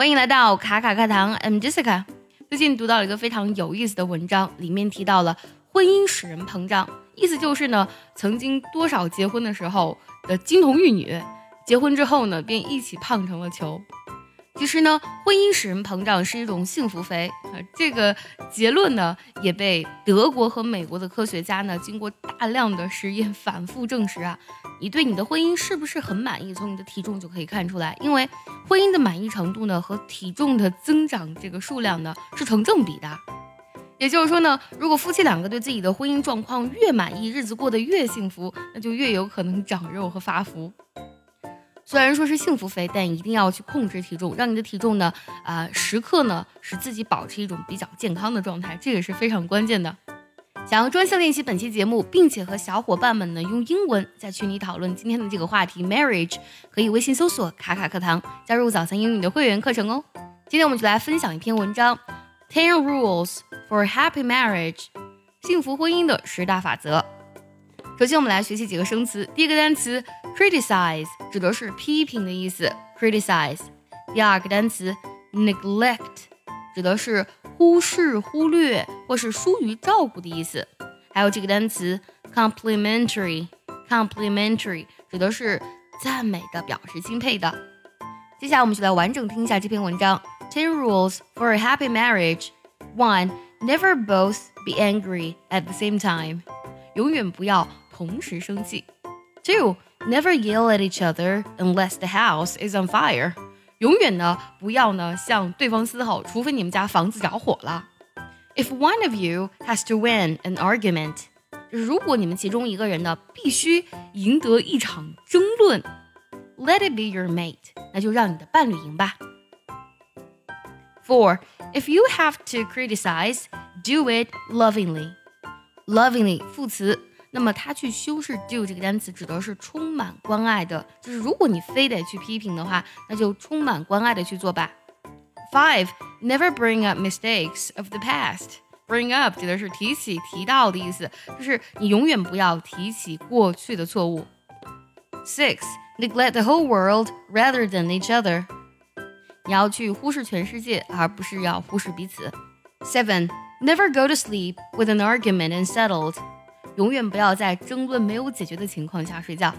欢迎来到卡卡课堂，I'm Jessica。最近读到了一个非常有意思的文章，里面提到了婚姻使人膨胀，意思就是呢，曾经多少结婚的时候的金童玉女，结婚之后呢，便一起胖成了球。其实呢，婚姻使人膨胀是一种幸福肥啊，这个结论呢也被德国和美国的科学家呢经过大量的实验反复证实啊。你对你的婚姻是不是很满意？从你的体重就可以看出来，因为婚姻的满意程度呢和体重的增长这个数量呢是成正比的。也就是说呢，如果夫妻两个对自己的婚姻状况越满意，日子过得越幸福，那就越有可能长肉和发福。虽然说是幸福肥，但一定要去控制体重，让你的体重呢，啊，时刻呢使自己保持一种比较健康的状态，这个是非常关键的。想要专项练习本期节目，并且和小伙伴们呢用英文在群里讨论今天的这个话题 marriage，可以微信搜索卡卡课堂，加入早餐英语的会员课程哦。今天我们就来分享一篇文章，Ten Rules for Happy Marriage，幸福婚姻的十大法则。首先，我们来学习几个生词。第一个单词 criticize 指的是批评的意思，criticize。第二个单词 neglect 指的是忽视、忽略或是疏于照顾的意思。还有这个单词 complimentary，complimentary 指的是赞美的、表示钦佩的。接下来，我们就来完整听一下这篇文章。Ten rules for a happy marriage. One, never both be angry at the same time. 永远不要同时生气。Two, never yell at each other unless the house is on fire。 永远呢不要呢向对方嘶吼，除非你们家房子着火了。If one of you has to win an argument，就是如果你们其中一个人呢必须赢得一场争论，Let it be your mate，那就让你的伴侣赢吧。Four, if you have to criticize, do it lovingly. Lovingly 副词。 那么它去修饰 do 这个单词，指的是充满关爱的。就是如果你非得去批评的话，那就充满关爱的去做吧。Five, never bring up mistakes of the past. Bring up 指的是提起、提到的意思，就是你永远不要提起过去的错误。Six, neglect the whole world rather than each other. 你要去忽视全世界，而不是要忽视彼此。Seven, never go to sleep with an argument unsettled. 永远不要在争论没有解决的情况下睡觉。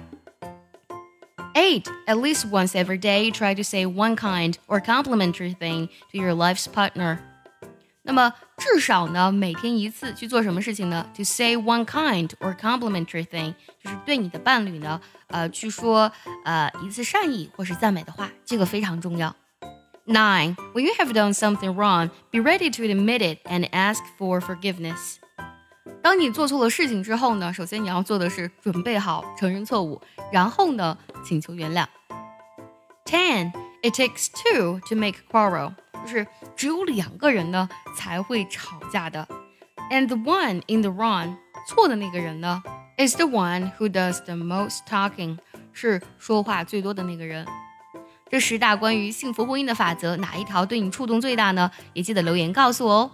Eight, at least once every day, try to say one kind or complimentary thing to your life's partner. 那么至少呢，每天一次去做什么事情呢？To say one kind or complimentary thing，就是对你的伴侣呢，呃，去说呃一次善意或是赞美的话，这个非常重要。Nine, when you have done something wrong, be ready to admit it and ask for forgiveness. 当你做错了事情之后呢，首先你要做的是准备好承认错误，然后呢请求原谅。Ten, it takes two to make a quarrel，就是只有两个人呢才会吵架的。And the one in the wrong，错的那个人呢，is the one who does the most talking，是说话最多的那个人。这十大关于幸福婚姻的法则，哪一条对你触动最大呢？也记得留言告诉我哦。